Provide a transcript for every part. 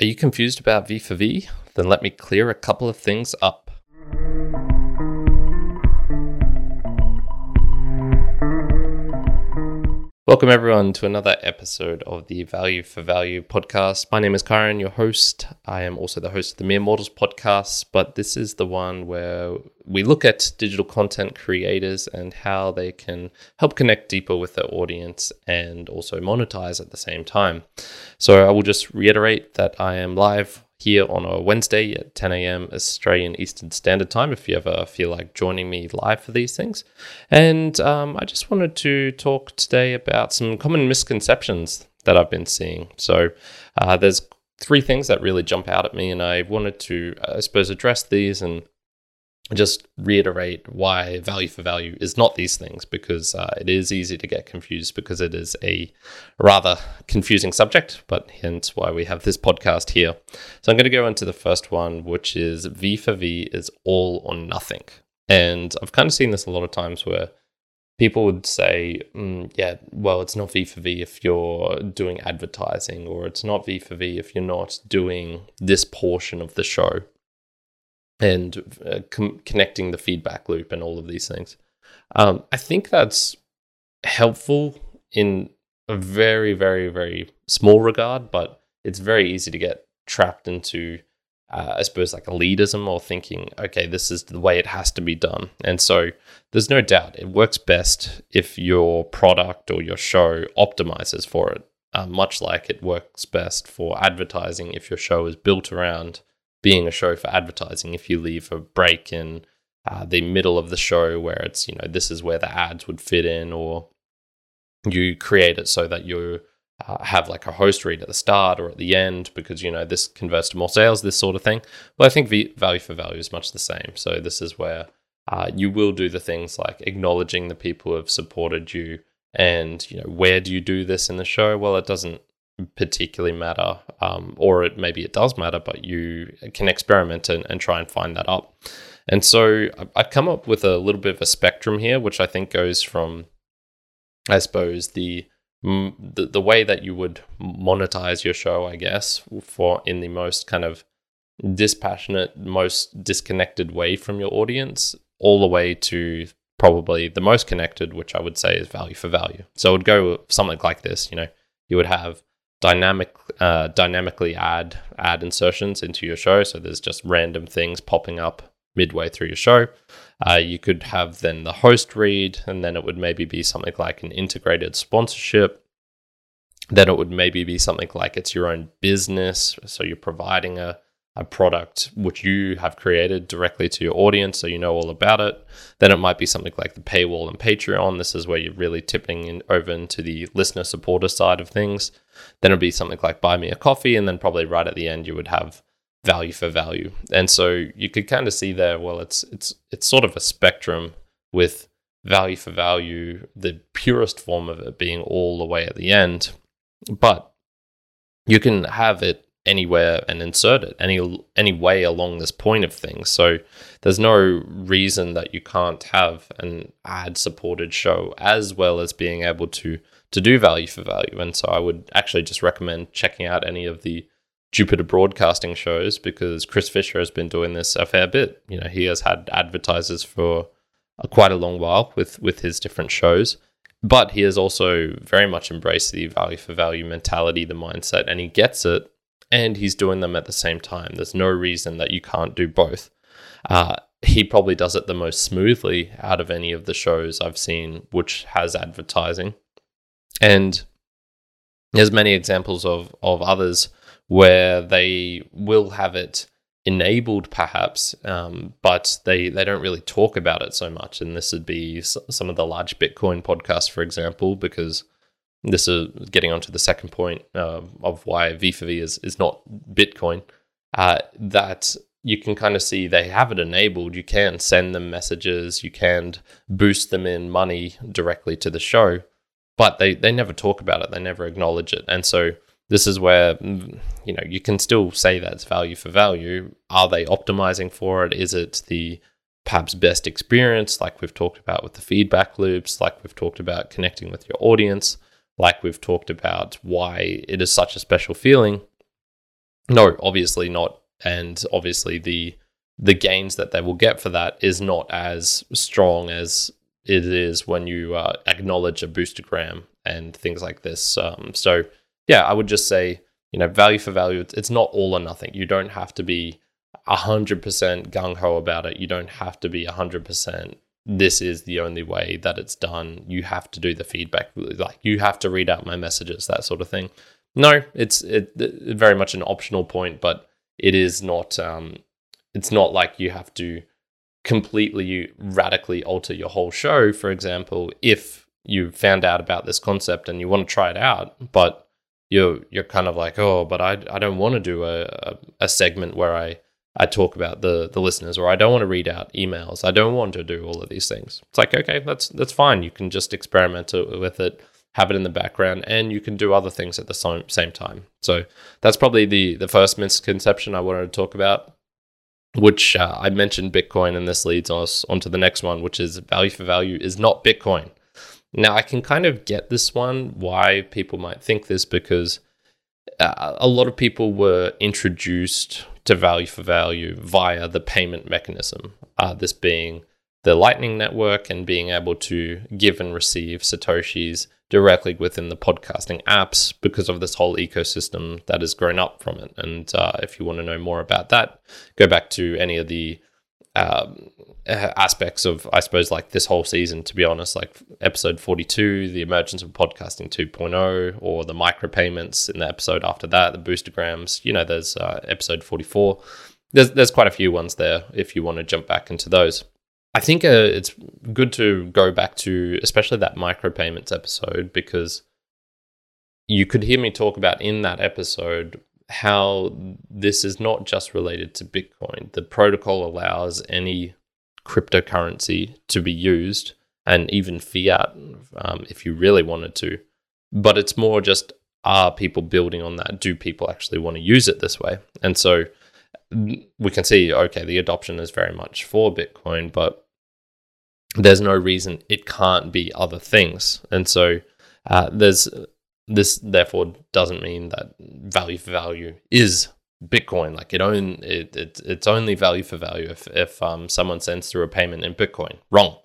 Are you confused about V for V? Then let me clear a couple of things up. Welcome, everyone, to another episode of the Value for Value podcast. My name is Kyron, your host. I am also the host of the Mere Mortals podcast, but this is the one where we look at digital content creators and how they can help connect deeper with their audience and also monetize at the same time. So, I will just reiterate that I am live here on a Wednesday at 10 a.m. Australian Eastern Standard Time if you ever feel like joining me live for these things. And um, I just wanted to talk today about some common misconceptions that I've been seeing. So uh, there's three things that really jump out at me, and I wanted to, I suppose, address these and just reiterate why value for value is not these things because uh, it is easy to get confused because it is a rather confusing subject, but hence why we have this podcast here. So I'm going to go into the first one, which is V for V is all or nothing. And I've kind of seen this a lot of times where people would say, mm, yeah, well, it's not V for V if you're doing advertising, or it's not V for V if you're not doing this portion of the show and uh, com- connecting the feedback loop and all of these things. Um, I think that's helpful in a very, very, very small regard, but it's very easy to get trapped into, uh, I suppose, like elitism or thinking, okay, this is the way it has to be done. And so there's no doubt it works best if your product or your show optimizes for it, uh, much like it works best for advertising if your show is built around being a show for advertising. If you leave a break in uh, the middle of the show where it's you know this is where the ads would fit in or you create it so that you uh, have like a host read at the start or at the end because you know this converts to more sales this sort of thing. Well i think v- value for value is much the same. So this is where uh, you will do the things like acknowledging the people who have supported you and you know where do you do this in the show? Well it doesn't particularly matter, um, or it maybe it does matter, but you can experiment and, and try and find that up. And so I've come up with a little bit of a spectrum here, which I think goes from, I suppose, the the, the way that you would monetize your show, I guess, for in the most kind of dispassionate, most disconnected way from your audience, all the way to probably the most connected, which I would say is value for value. So it would go something like this, you know, you would have dynamic uh, dynamically add ad insertions into your show. So there's just random things popping up midway through your show. Uh, you could have then the host read, and then it would maybe be something like an integrated sponsorship. Then it would maybe be something like it's your own business. So you're providing a a product which you have created directly to your audience so you know all about it. Then it might be something like the paywall and Patreon. This is where you're really tipping in over into the listener supporter side of things. Then it'll be something like buy me a coffee, and then probably right at the end you would have value for value. And so you could kind of see there, well, it's it's it's sort of a spectrum with value for value, the purest form of it being all the way at the end. But you can have it anywhere and insert it any any way along this point of things. So there's no reason that you can't have an ad supported show as well as being able to to do value for value. And so I would actually just recommend checking out any of the Jupiter Broadcasting shows because Chris Fisher has been doing this a fair bit. You know, he has had advertisers for a, quite a long while with with his different shows. But he has also very much embraced the value for value mentality, the mindset, and he gets it and he's doing them at the same time. There's no reason that you can't do both. Uh, he probably does it the most smoothly out of any of the shows I've seen, which has advertising. And there's many examples of, of others where they will have it enabled perhaps um, but they they don't really talk about it so much and this would be some of the large bitcoin podcasts for example because this is getting onto the second point uh, of why V for V is, is not Bitcoin. Uh, that you can kind of see they have it enabled. You can send them messages, you can boost them in money directly to the show, but they, they never talk about it, they never acknowledge it. And so this is where mm, you know you can still say that it's value for value. Are they optimizing for it? Is it the perhaps best experience, like we've talked about with the feedback loops, like we've talked about connecting with your audience? Like we've talked about, why it is such a special feeling. no, obviously not. And obviously the the gains that they will get for that is not as strong as it is when you uh, acknowledge a boostagram and things like this. Um, so yeah, I would just say you know value for value. It's not all or nothing. You don't have to be hundred percent gung ho about it. You don't have to be hundred percent. This is the only way that it's done. You have to do the feedback. Like you have to read out my messages, that sort of thing. No, it's it, it very much an optional point, but it is not. Um, it's not like you have to completely radically alter your whole show. For example, if you found out about this concept and you want to try it out, but you're you're kind of like, oh, but I, I don't want to do a, a, a segment where I I talk about the the listeners, or I don't want to read out emails. I don't want to do all of these things. It's like okay, that's that's fine. You can just experiment with it, have it in the background, and you can do other things at the same same time. So that's probably the the first misconception I wanted to talk about which uh, I mentioned Bitcoin, and this leads us onto the next one, which is value for value is not Bitcoin. Now, I can kind of get this one, why people might think this, because uh, a lot of people were introduced to value for value via the payment mechanism, uh, this being the Lightning Network and being able to give and receive Satoshis directly within the podcasting apps because of this whole ecosystem that has grown up from it. And uh, if you want to know more about that, go back to any of the um, aspects of, I suppose, like this whole season, to be honest, like episode 42, the emergence of podcasting 2.0, or the micropayments in the episode after that, the boostagrams, you know, there's uh, episode 44. There's, there's quite a few ones there if you want to jump back into those. I think uh, it's good to go back to, especially that micropayments episode, because you could hear me talk about in that episode how this is not just related to Bitcoin. The protocol allows any cryptocurrency to be used and even fiat um, if you really wanted to. But it's more just are people building on that? Do people actually want to use it this way? And so we can see, okay, the adoption is very much for Bitcoin, but there's no reason it can't be other things. And so uh, there's this therefore doesn't mean that value for value is Bitcoin. Like it own it, it it's only value for value if if um, someone sends through a payment in Bitcoin. Wrong.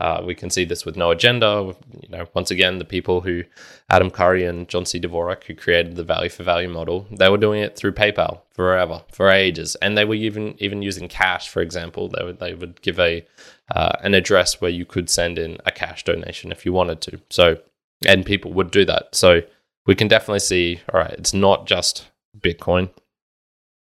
Uh, we can see this with no agenda. You know, once again, the people who Adam Curry and John C. Dvorak, who created the value for value model, they were doing it through PayPal forever, for ages, and they were even even using cash. For example, they would they would give a uh, an address where you could send in a cash donation if you wanted to. So, and people would do that. So we can definitely see. All right, it's not just Bitcoin.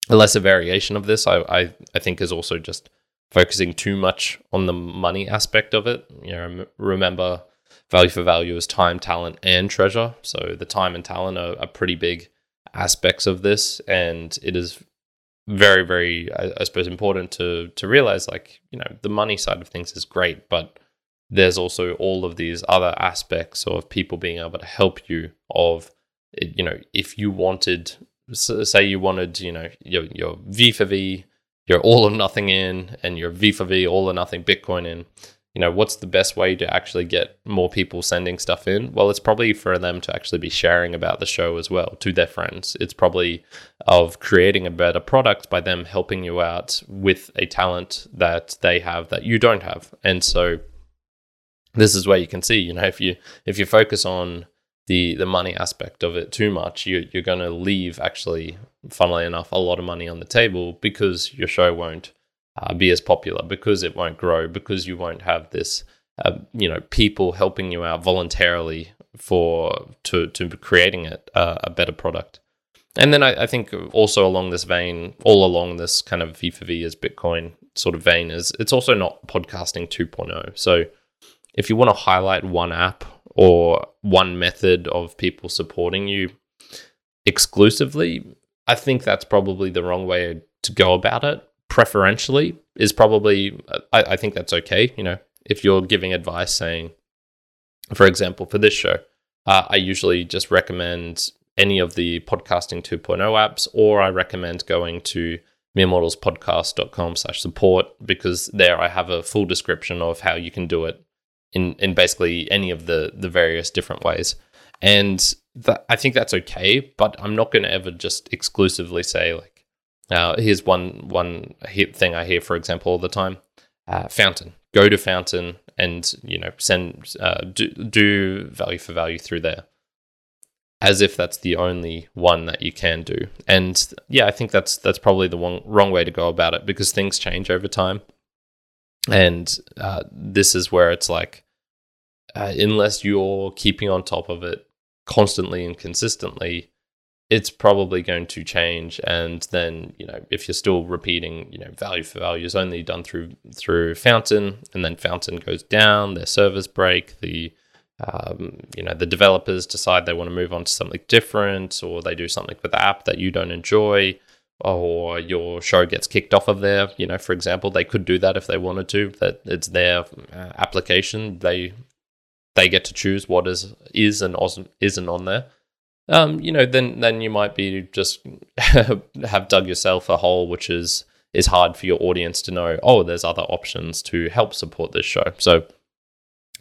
A lesser variation of this, I I, I think, is also just focusing too much on the money aspect of it. You know, remember value for value is time, talent, and treasure. So the time and talent are, are pretty big aspects of this, and it is very, very, I, I, suppose, important to to realize like you know the money side of things is great, but there's also all of these other aspects of people being able to help you. Of eh, you know, if you wanted, say, you wanted, you know, your your V for V you're all or nothing in and you're V for V all or nothing Bitcoin in, you know, what's the best way to actually get more people sending stuff in? Well, it's probably for them to actually be sharing about the show as well to their friends. It's probably of creating a better product by them helping you out with a talent that they have that you don't have. And so this is where you can see, you know, if you if you focus on the the money aspect of it too much, you, you're going to leave actually, funnily enough, a lot of money on the table because your show won't uh, be as popular, because it won't grow, because you won't have this, uh, you know, people helping you out voluntarily for to to creating it uh, a better product. And then I, I, think also along this vein, all along this kind of V for V as Bitcoin sort of vein is it's also not podcasting 2.0. So if you want to highlight one app or one method of people supporting you exclusively, I think that's probably the wrong way to go about it. Preferentially is probably, I, I think that's okay. You know, if you're giving advice saying, for example, for this show, uh, I usually just recommend any of the podcasting 2.0 apps, or I recommend going to meremortalspodcast.com slash support because there I have a full description of how you can do it in in basically any of the the various different ways. And that I think that's okay, but I'm not going to ever just exclusively say like, uh, here's one one hit thing I hear, for example, all the time: uh, Fountain. Go to Fountain and you know send uh, do, do value for value through there, as if that's the only one that you can do. And yeah, I think that's that's probably the one, wrong way to go about it because things change over time, and uh, this is where it's like. Uh, unless you're keeping on top of it constantly and consistently, it's probably going to change. And then, you know, if you're still repeating, you know, value for value is only done through through Fountain, and then Fountain goes down, their servers break, the um, you know, the developers decide they want to move on to something different, or they do something with the app that you don't enjoy, or your show gets kicked off of there. You know, for example, they could do that if they wanted to. That it's their uh, application. They they get to choose what is is and isn't on there. Um, you know, then then you might be just have dug yourself a hole, which is is hard for your audience to know. Oh, there's other options to help support this show. So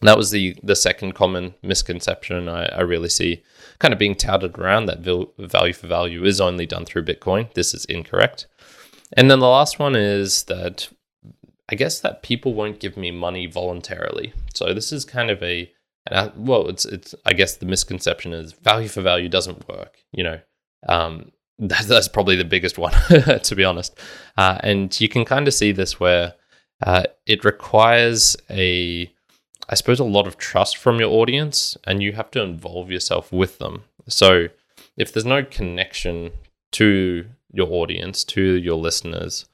that was the the second common misconception I, I really see kind of being touted around that value for value is only done through Bitcoin. This is incorrect. And then the last one is that I guess that people won't give me money voluntarily. So this is kind of a and I, well, it's it's. I guess the misconception is value for value doesn't work. You know, um, that, that's probably the biggest one, to be honest. Uh, and you can kind of see this where uh, it requires a, I suppose, a lot of trust from your audience, and you have to involve yourself with them. So if there's no connection to your audience, to your listeners,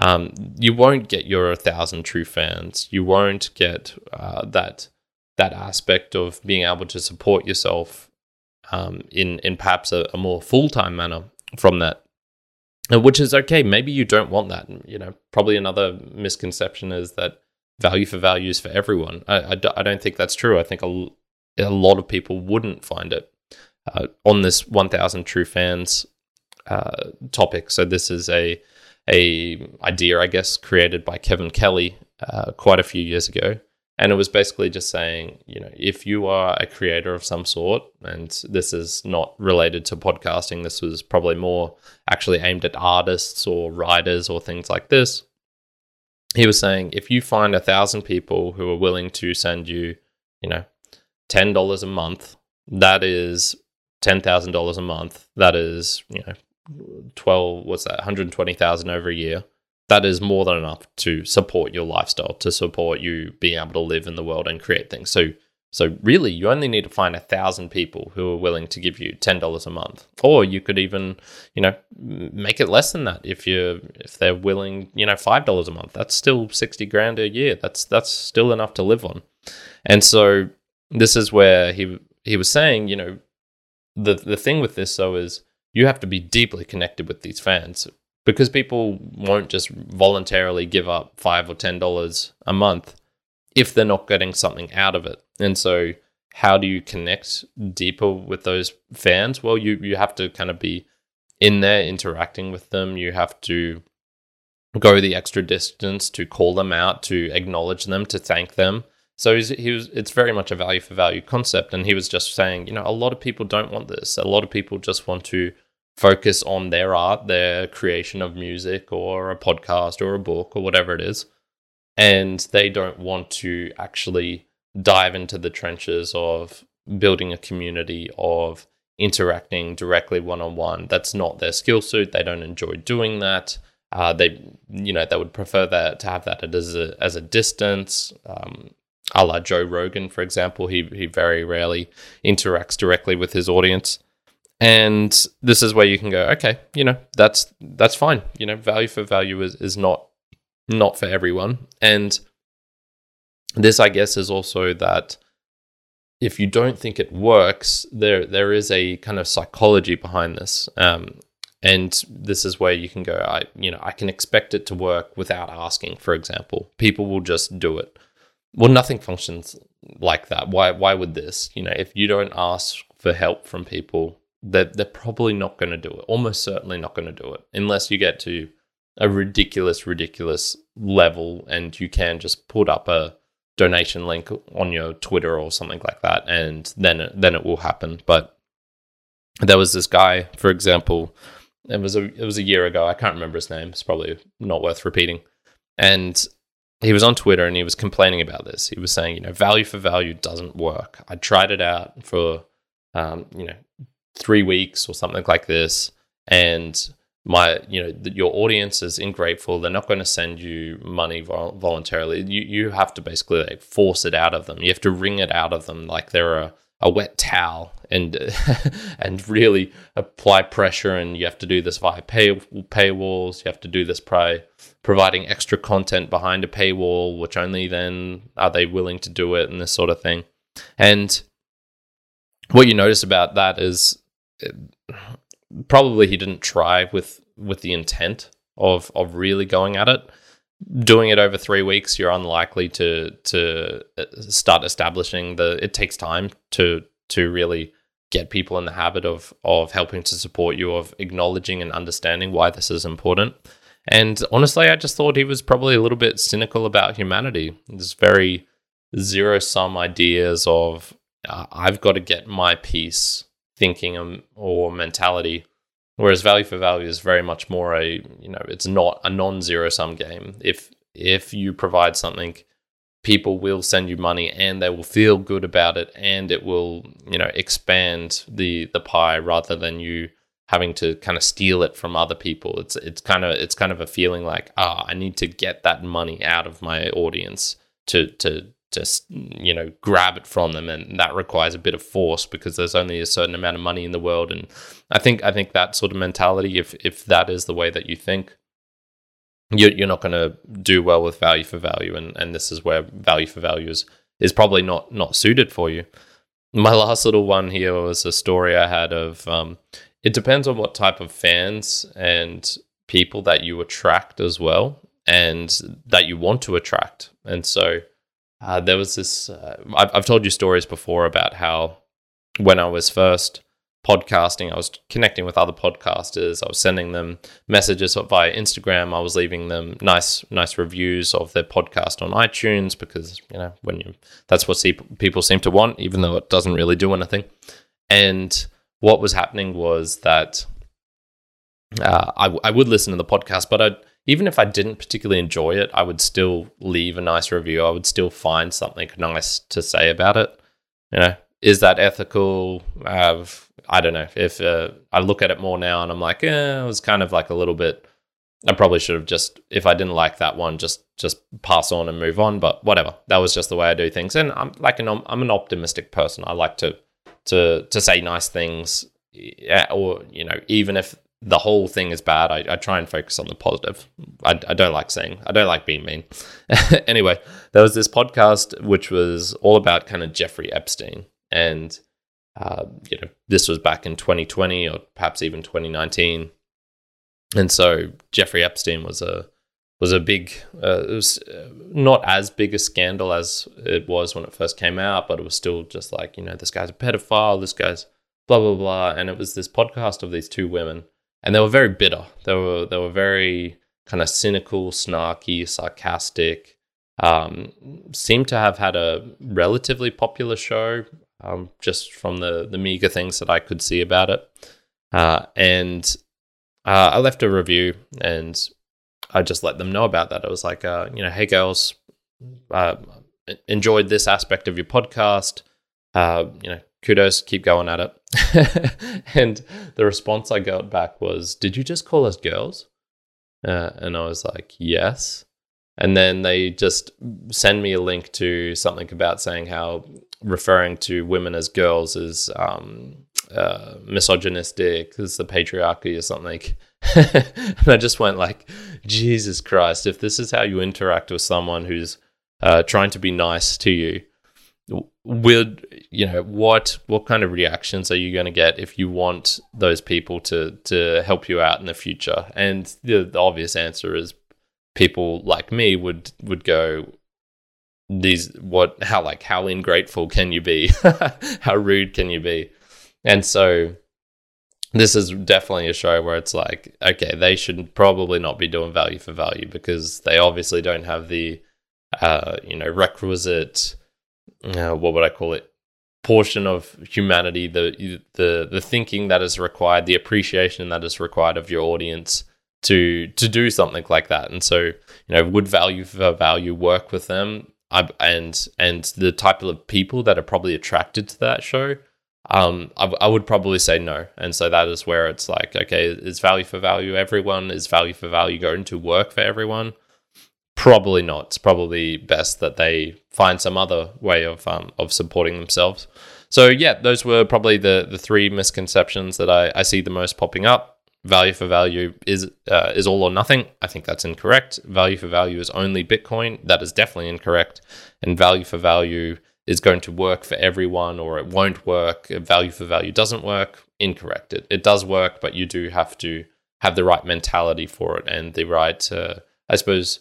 um, you won't get your thousand true fans. You won't get uh, that that aspect of being able to support yourself um, in in perhaps a, a more full time manner from that, which is okay. Maybe you don't want that. You know, probably another misconception is that value for value is for everyone. I, I, I don't think that's true. I think a, a lot of people wouldn't find it uh, on this 1,000 true fans uh, topic. So this is a a idea, I guess, created by Kevin Kelly uh, quite a few years ago, and it was basically just saying, you know, if you are a creator of some sort, and this is not related to podcasting, this was probably more actually aimed at artists or writers or things like this. He was saying, if you find a thousand people who are willing to send you, you know, $10 a month, that is $10,000 a month. That is, you know, 12, what's that, 120,000 over a year that is more than enough to support your lifestyle, to support you being able to live in the world and create things. So, so really, you only need to find a thousand people who are willing to give you ten dollars a month, or you could even, you know, make it less than that if you if they're willing, you know, five dollars a month. That's still sixty grand a year. That's that's still enough to live on. And so this is where he he was saying, you know, the the thing with this though is you have to be deeply connected with these fans because people won't just voluntarily give up five or ten dollars a month if they're not getting something out of it. And so, how do you connect deeper with those fans? Well, you you have to kind of be in there interacting with them. You have to go the extra distance to call them out, to acknowledge them, to thank them. So he was. It's very much a value for value concept, and he was just saying, you know, a lot of people don't want this. A lot of people just want to focus on their art, their creation of music or a podcast or a book or whatever it is. And they don't want to actually dive into the trenches of building a community, of interacting directly one on one. That's not their skill suit. They don't enjoy doing that. Uh, they, you know, they would prefer that to have that as a as a distance. Um, a la Joe Rogan, for example, he he very rarely interacts directly with his audience and this is where you can go okay you know that's that's fine. You know value for value is, is not not for everyone. And this i guess is also that if you don't think it works there there is a kind of psychology behind this. Um, and this is where you can go i you know i can expect it to work without asking for example. People will just do it. Well nothing functions like that. Why why would this? You know if you don't ask for help from people they're, they're probably not going to do it. Almost certainly not going to do it unless you get to a ridiculous, ridiculous level and you can just put up a donation link on your Twitter or something like that, and then then it will happen. But there was this guy, for example, it was a it was a year ago. I can't remember his name. It's probably not worth repeating. And he was on Twitter and he was complaining about this. He was saying, you know, value for value doesn't work. I tried it out for, um, you know, three weeks or something like this, and my, you know, your audience is ingrateful. They're not going to send you money vol- voluntarily. You you have to basically like force it out of them. You have to wring it out of them like they're a a wet towel and and really apply pressure and you have to do this via pay paywalls you have to do this by providing extra content behind a paywall which only then are they willing to do it and this sort of thing and what you notice about that is probably he didn't try with with the intent of of really going at it doing it over three weeks, you're unlikely to to uh, start establishing the. It takes time to to really get people in the habit of of helping to support you, of acknowledging and understanding why this is important. And honestly, I just thought he was probably a little bit cynical about humanity. There's very zero sum ideas of uh, I've got to get my piece thinking or mentality Whereas value for value is very much more a you know it's not a non-zero sum game. If if you provide something, people will send you money and they will feel good about it, and it will you know expand the the pie rather than you having to kind of steal it from other people. It's it's kind of it's kind of a feeling like ah I need to get that money out of my audience to to just you know grab it from them and that requires a bit of force because there's only a certain amount of money in the world and i think i think that sort of mentality if if that is the way that you think you're, you're not going to do well with value for value and and this is where value for value is is probably not not suited for you. My last little one here was a story i had of um, it depends on what type of fans and people that you attract as well and that you want to attract and so uh, there was this. Uh, I've, I've told you stories before about how when I was first podcasting, I was connecting with other podcasters. I was sending them messages via Instagram. I was leaving them nice, nice reviews of their podcast on iTunes because you know when you that's what people seem to want, even though it doesn't really do anything. And what was happening was that uh, I, I would listen to the podcast, but I'd even if I didn't particularly enjoy it, I would still leave a nice review. I would still find something nice to say about it. You know, is that ethical? Uh, I don't know. If uh, I look at it more now and I'm like, eh, it was kind of like a little bit. I probably should have just, if I didn't like that one, just just pass on and move on. But whatever. That was just the way I do things. And I'm like an I'm an optimistic person. I like to to to say nice things, or you know, even if the whole thing is bad. I, I try and focus on the positive. I, I don't like saying, I don't like being mean. anyway, there was this podcast which was all about kind of Jeffrey Epstein. And, uh, you know, this was back in 2020 or perhaps even 2019. And so Jeffrey Epstein was a was a big, uh, it was uh, not as big a scandal as it was when it first came out, but it was still just like, you know, this guy's a pedophile, this guy's blah, blah, blah. And it was this podcast of these two women and they were very bitter. They were they were very kind of cynical, snarky, sarcastic. Um, seemed to have had a relatively popular show, um, just from the the meager things that I could see about it. Uh, and uh, I left a review, and I just let them know about that. I was like, uh, you know, hey girls, uh, enjoyed this aspect of your podcast. Uh, you know, kudos, keep going at it. and the response I got back was, Did you just call us girls? Uh, and I was like, Yes. And then they just send me a link to something about saying how referring to women as girls is um, uh, misogynistic, is the patriarchy or something. and I just went like, Jesus Christ! If this is how you interact with someone who's uh, trying to be nice to you, would you know what what kind of reactions are you going to get if you want those people to to help you out in the future? And the, the obvious answer is people like me would would go these what how like how ungrateful can you be? How rude can you be? And so this is definitely a show where it's like okay they should probably not be doing value for value because they obviously don't have the uh you know requisite uh, what would I call it? portion of humanity, the the the thinking that is required, the appreciation that is required of your audience to to do something like that. And so, you know, would value for value work with them? I, and and the type of people that are probably attracted to that show, um, I, I would probably say no. And so that is where it's like, okay, is value for value everyone? Is value for value going to work for everyone? Probably not. It's probably best that they find some other way of um, of supporting themselves. So yeah, those were probably the the three misconceptions that I, I see the most popping up. Value for value is uh, is all or nothing. I think that's incorrect. Value for value is only Bitcoin. That is definitely incorrect. And value for value is going to work for everyone or it won't work. Value for value doesn't work. Incorrect. It, it does work, but you do have to have the right mentality for it and the right, uh, I suppose,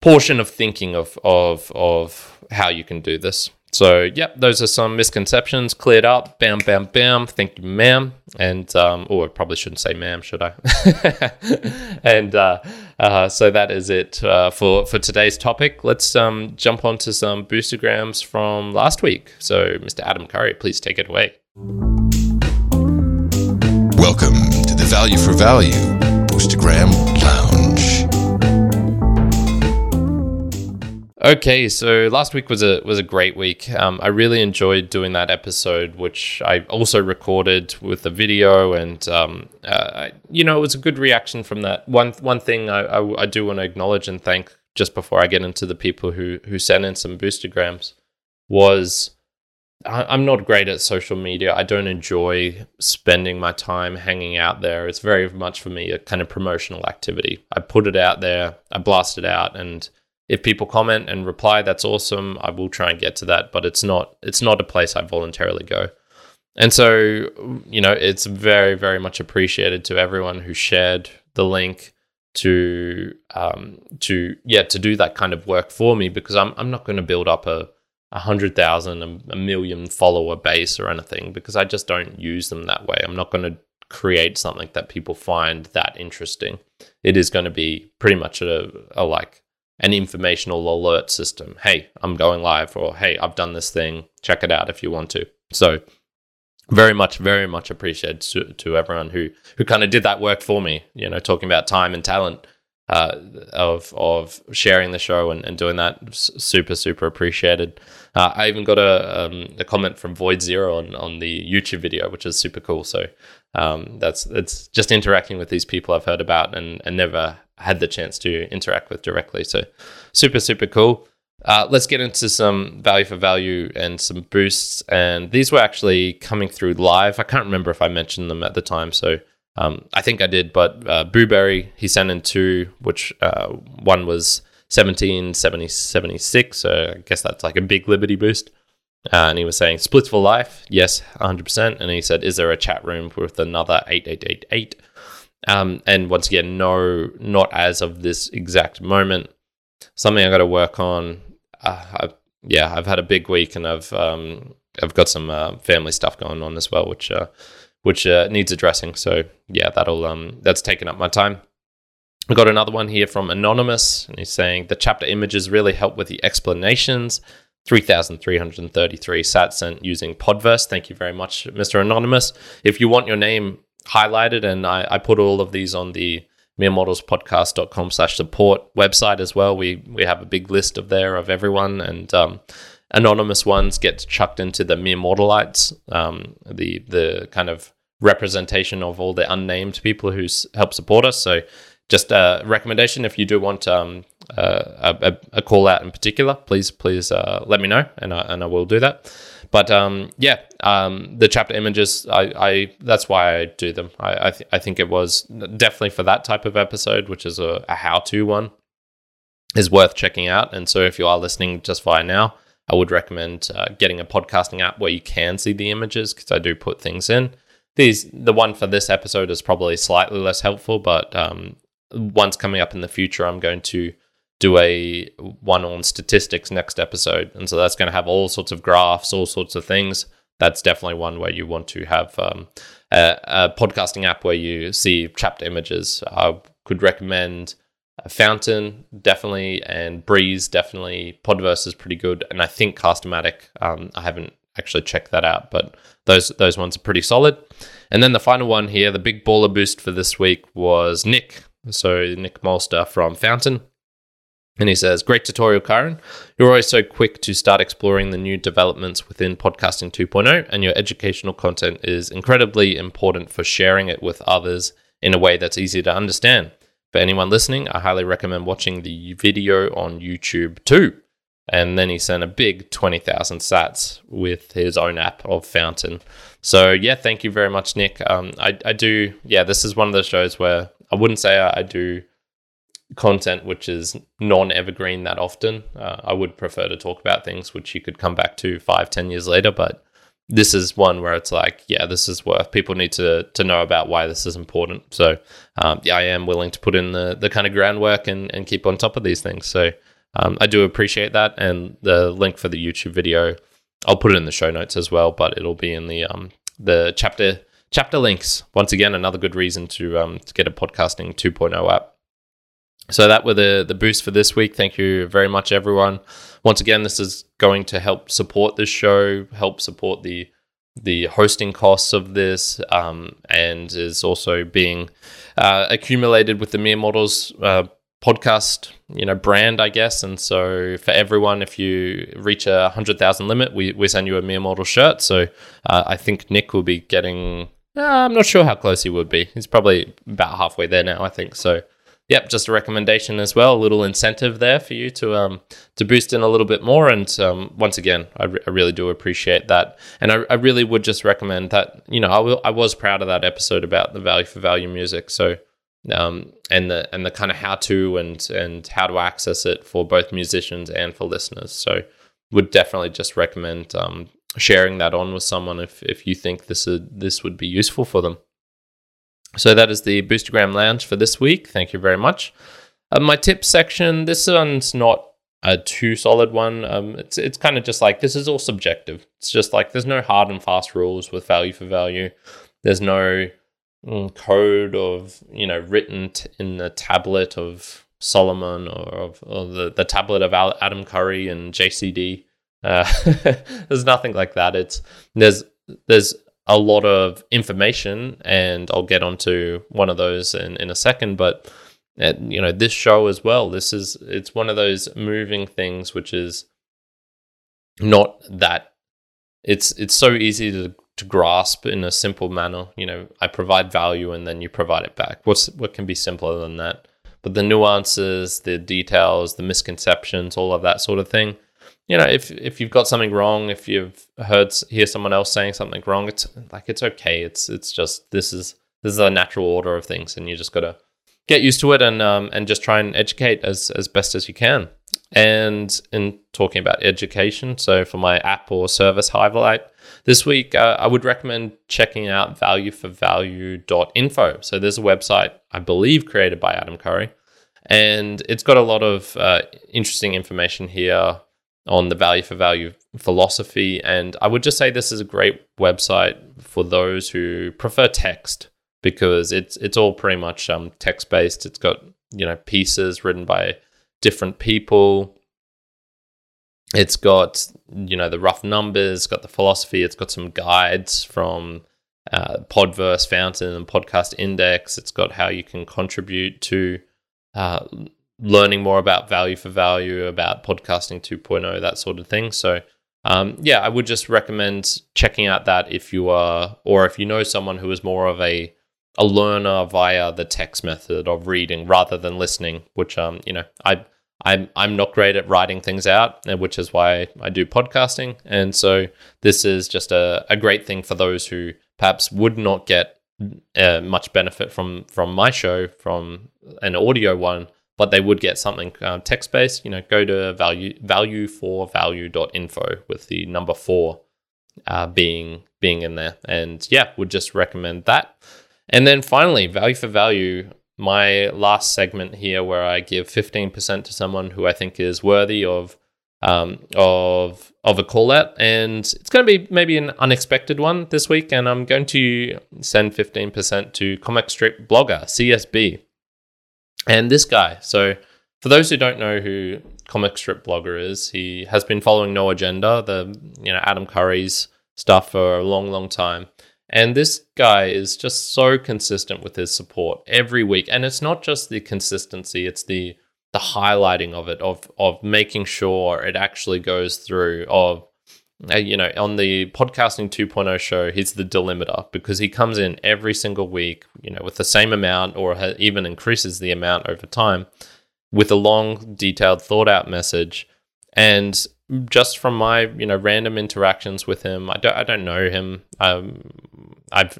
portion of thinking of of of how you can do this. So, yep, those are some misconceptions cleared up. Bam, bam, bam. Thank you, ma'am. And, um, oh, I probably shouldn't say ma'am, should I? and uh, uh, so that is it uh, for, for today's topic. Let's um, jump on to some boostagrams from last week. So, Mr. Adam Curry, please take it away. Welcome to the Value for Value Boostagram Okay, so last week was a was a great week. Um, I really enjoyed doing that episode, which I also recorded with the video, and um, uh, you know it was a good reaction from that. One one thing I, I, I do want to acknowledge and thank just before I get into the people who who sent in some boostagrams was I, am not great at social media. I don't enjoy spending my time hanging out there. It's very much for me a kind of promotional activity. I put it out there, I blast it out, and if people comment and reply, that's awesome. I will try and get to that, but it's not it's not a place I voluntarily go. And so, you know, it's very very much appreciated to everyone who shared the link to um, to yeah to do that kind of work for me because I'm I'm not going to build up a a hundred thousand a million follower base or anything because I just don't use them that way. I'm not going to create something that people find that interesting. It is going to be pretty much a, a like an informational alert system. Hey, I'm going live, or hey, I've done this thing. Check it out if you want to. So, very much, very much appreciated to, to everyone who who kind of did that work for me. You know, talking about time and talent uh, of of sharing the show and, and doing that. Super, super appreciated. Uh, I even got a um, a comment from Void Zero on on the YouTube video, which is super cool. So um, that's it's just interacting with these people I've heard about and, and never had the chance to interact with directly. So super, super cool. Uh, let's get into some value for value and some boosts. And these were actually coming through live. I can't remember if I mentioned them at the time. So um, I think I did. But uh, Booberry, he sent in two, which uh, one was 1776. So I guess that's like a big Liberty boost. Uh, and he was saying, splits for life. Yes, 100%. And he said, is there a chat room with another 8888? Um, and once again, no, not as of this exact moment. Something I got to work on. Uh, I've, yeah, I've had a big week, and I've um, I've got some uh, family stuff going on as well, which uh, which uh, needs addressing. So yeah, that'll um, that's taken up my time. I got another one here from Anonymous, and he's saying the chapter images really help with the explanations. 3,333 sat sent using Podverse. Thank you very much, Mr. Anonymous. If you want your name highlighted, and I, I put all of these on the meremortalspodcast.com slash support website as well. We we have a big list of there of everyone, and um, anonymous ones get chucked into the mere mortalites, um, the the kind of representation of all the unnamed people who help support us. So, just a recommendation if you do want um, uh, a, a, call out in particular, please please uh, let me know, and I, and I will do that. But um, yeah, um, the chapter images, I, I, that's why I do them. I I, th- I, think it was definitely for that type of episode, which is a, a how-to one, is worth checking out. And so if you are listening just via now, I would recommend uh, getting a podcasting app where you can see the images because I do put things in. These the one for this episode is probably slightly less helpful, but um, one's coming up in the future. I'm going to do a one on statistics next episode. And so that's going to have all sorts of graphs, all sorts of things. That's definitely one where you want to have um, a, a, podcasting app where you see chapter images. I could recommend Fountain, definitely, and Breez, definitely. Podverse is pretty good. And I think Castamatic, um, I haven't actually checked that out. But those those ones are pretty solid. And then the final one here, the big baller boost for this week was Nick. So Nick Malster from Fountain. And he says, Great tutorial, Karen. You're always so quick to start exploring the new developments within Podcasting 2.0, and your educational content is incredibly important for sharing it with others in a way that's easy to understand. For anyone listening, I highly recommend watching the video on YouTube too. And then he sent a big 20,000 sats with his own app of Fountain. So, yeah, thank you very much, Nick. Um, I, I do, yeah, this is one of those shows where I wouldn't say I, I do content which is non evergreen that often. Uh, I would prefer to talk about things which you could come back to five, ten years later, but this is one where it's like, yeah, this is worth. People need to to know about why this is important. So, um, yeah, I am willing to put in the the kind of groundwork and and keep on top of these things. So, um, I do appreciate that, and the link for the YouTube video, I'll put it in the show notes as well, but it'll be in the um the chapter chapter links. Once again, another good reason to um to get a podcasting 2.0 app. So that were the the boost for this week. Thank you very much, everyone. Once again, this is going to help support this show, help support the the hosting costs of this, um, and is also being uh, accumulated with the Mere Mortals uh, podcast, you know, brand, I guess. And so for everyone, if you reach a hundred thousand limit, we we send you a Mere Mortal shirt. So uh, I think Nick will be getting. Uh, I'm not sure how close he would be. He's probably about halfway there now. I think so yep, just a recommendation as well. A little incentive there for you to um to boost in a little bit more. And um, once again, I, re- I really do appreciate that. And I, I really would just recommend that. You know, I, will, I was proud of that episode about the value for value music. So um and the and the kind of how to and and how to access it for both musicians and for listeners. So would definitely just recommend um sharing that on with someone if if you think this is this would be useful for them. So that is the Boostagram Lounge for this week. Thank you very much. Uh, my tips section. This one's not a too solid one. Um, it's it's kind of just like this is all subjective. It's just like there's no hard and fast rules with value for value. There's no mm, code of you know written t- in the tablet of Solomon or of or the the tablet of Al- Adam Curry and JCD. Uh, there's nothing like that. It's there's there's a lot of information, and I'll get onto one of those in, in a second. But uh, you know, this show as well. This is it's one of those moving things, which is not that it's it's so easy to to grasp in a simple manner. You know, I provide value and then you provide it back. What's what can be simpler than that? But the nuances, the details, the misconceptions, all of that sort of thing you know, if if you've got something wrong, if you've heard hear someone else saying something wrong, it's like it's okay. It's it's just this is this is a natural order of things, and you just gotta get used to it and um and just try and educate as as best as you can. And in talking about education, so for my app or service highlight this week, uh, I would recommend checking out value4value.info. So there's a website I believe created by Adam Curry, and it's got a lot of uh, interesting information here on the value for value philosophy. And I would just say this is a great website for those who prefer text because it's it's all pretty much um, text based. It's got you know pieces written by different people. It's got you know the rough numbers, got the philosophy. It's got some guides from uh, Podverse, Fountain, and Podcast Index. It's got how you can contribute to uh, learning more about value for value, about podcasting 2.0, that sort of thing. So, um, yeah, I would just recommend checking out that if you are, or if you know someone who is more of a a learner via the text method of reading rather than listening, which um, you know, I I'm I'm not great at writing things out, which is why I do podcasting. And so this is just a, a great thing for those who perhaps would not get uh, much benefit from from my show from an audio one but they would get something uh, text based. You know, go to value value for value.info with the number four uh, being being in there, and yeah, would just recommend that. And then finally, value for value. My last segment here, where I give fifteen percent to someone who I think is worthy of um, of of a call out, and it's going to be maybe an unexpected one this week. And I'm going to send fifteen percent to comic strip blogger CSB. And this guy, so for those who don't know who comic strip blogger is, he has been following No Agenda, the you know Adam Curry's stuff for a long, long time. And this guy is just so consistent with his support every week. And it's not just the consistency, it's the the highlighting of it, of of making sure it actually goes through, of uh, you know, on the podcasting 2.0 show, he's the delimiter because he comes in every single week, you know, with the same amount or even increases the amount over time with a long, detailed, thought out message. And just from my, you know, random interactions with him, I don't, I don't know him. Um, I've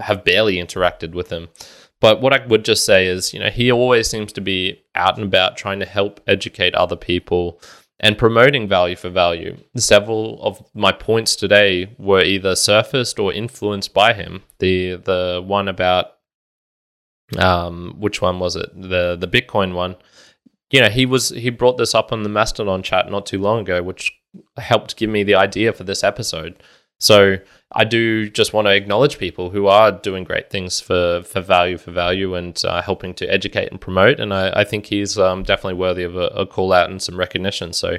have barely interacted with him. But what I would just say is, you know, he always seems to be out and about trying to help educate other people and promoting value for value. Several of my points today were either surfaced or influenced by him. The the one about um which one was it? The the Bitcoin one. You know, he was he brought this up on the Mastodon chat not too long ago, which helped give me the idea for this episode. So I do just want to acknowledge people who are doing great things for, for value for value and uh, helping to educate and promote. And I, I think he's um, definitely worthy of a, a, call out and some recognition. So,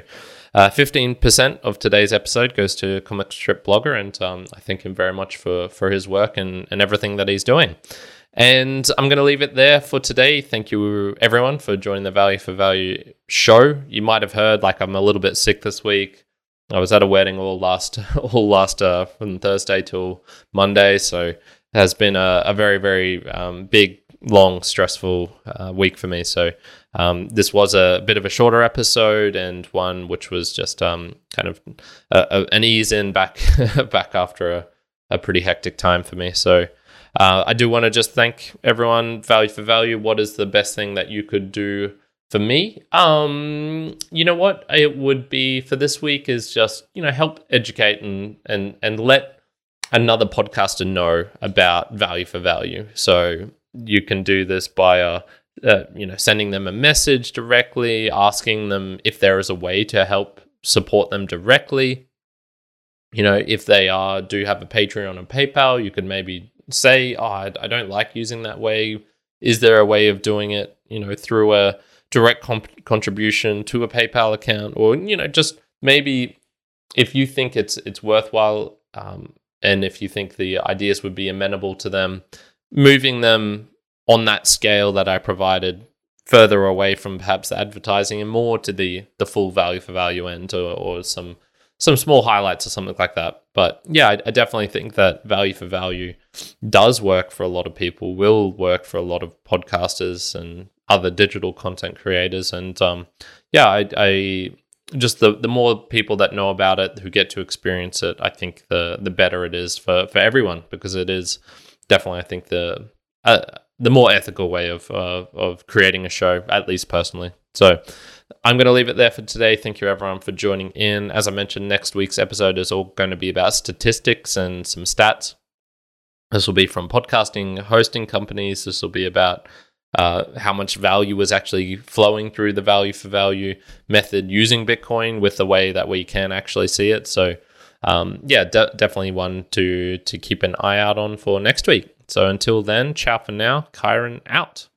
uh, 15% of today's episode goes to Comic Strip Blogger. And um, I thank him very much for, for his work and, and everything that he's doing. And I'm going to leave it there for today. Thank you, everyone, for joining the Value for Value show. You might have heard, like, I'm a little bit sick this week. I was at a wedding all last all last uh, from Thursday till Monday, so it has been a, a very very um, big, long, stressful uh, week for me. So um, this was a bit of a shorter episode and one which was just um, kind of a, a, an ease in back back after a, a pretty hectic time for me. So. Uh, I do want to just thank everyone, value for value. What is the best thing that you could do for me, um, you know what it would be for this week is just you know help educate and and and let another podcaster know about value for value. So you can do this by uh, uh, you know sending them a message directly, asking them if there is a way to help support them directly. You know, if they are do have a Patreon and PayPal, you could maybe say, "Oh, I, I don't like using that way. Is there a way of doing it? You know, through a direct comp- contribution to a PayPal account, or you know, just maybe if you think it's it's worthwhile, um, and if you think the ideas would be amenable to them, moving them on that scale that I provided further away from perhaps advertising and more to the the full value for value end or, or some some small highlights or something like that. But yeah, I, I, definitely think that value for value does work for a lot of people, will work for a lot of podcasters and other digital content creators. And um, yeah, I, I, just the the more people that know about it who get to experience it, I think the the better it is for for everyone because it is definitely I think the uh, the more ethical way of uh, of creating a show, at least personally. So. I'm going to leave it there for today. Thank you, everyone, for joining in. As I mentioned, next week's episode is all going to be about statistics and some stats. This will be from podcasting hosting companies. This will be about uh, how much value is actually flowing through the value for value method using Bitcoin with the way that we can actually see it. So, um, yeah, de- definitely one to to keep an eye out on for next week. So until then, ciao for now. Kyron out.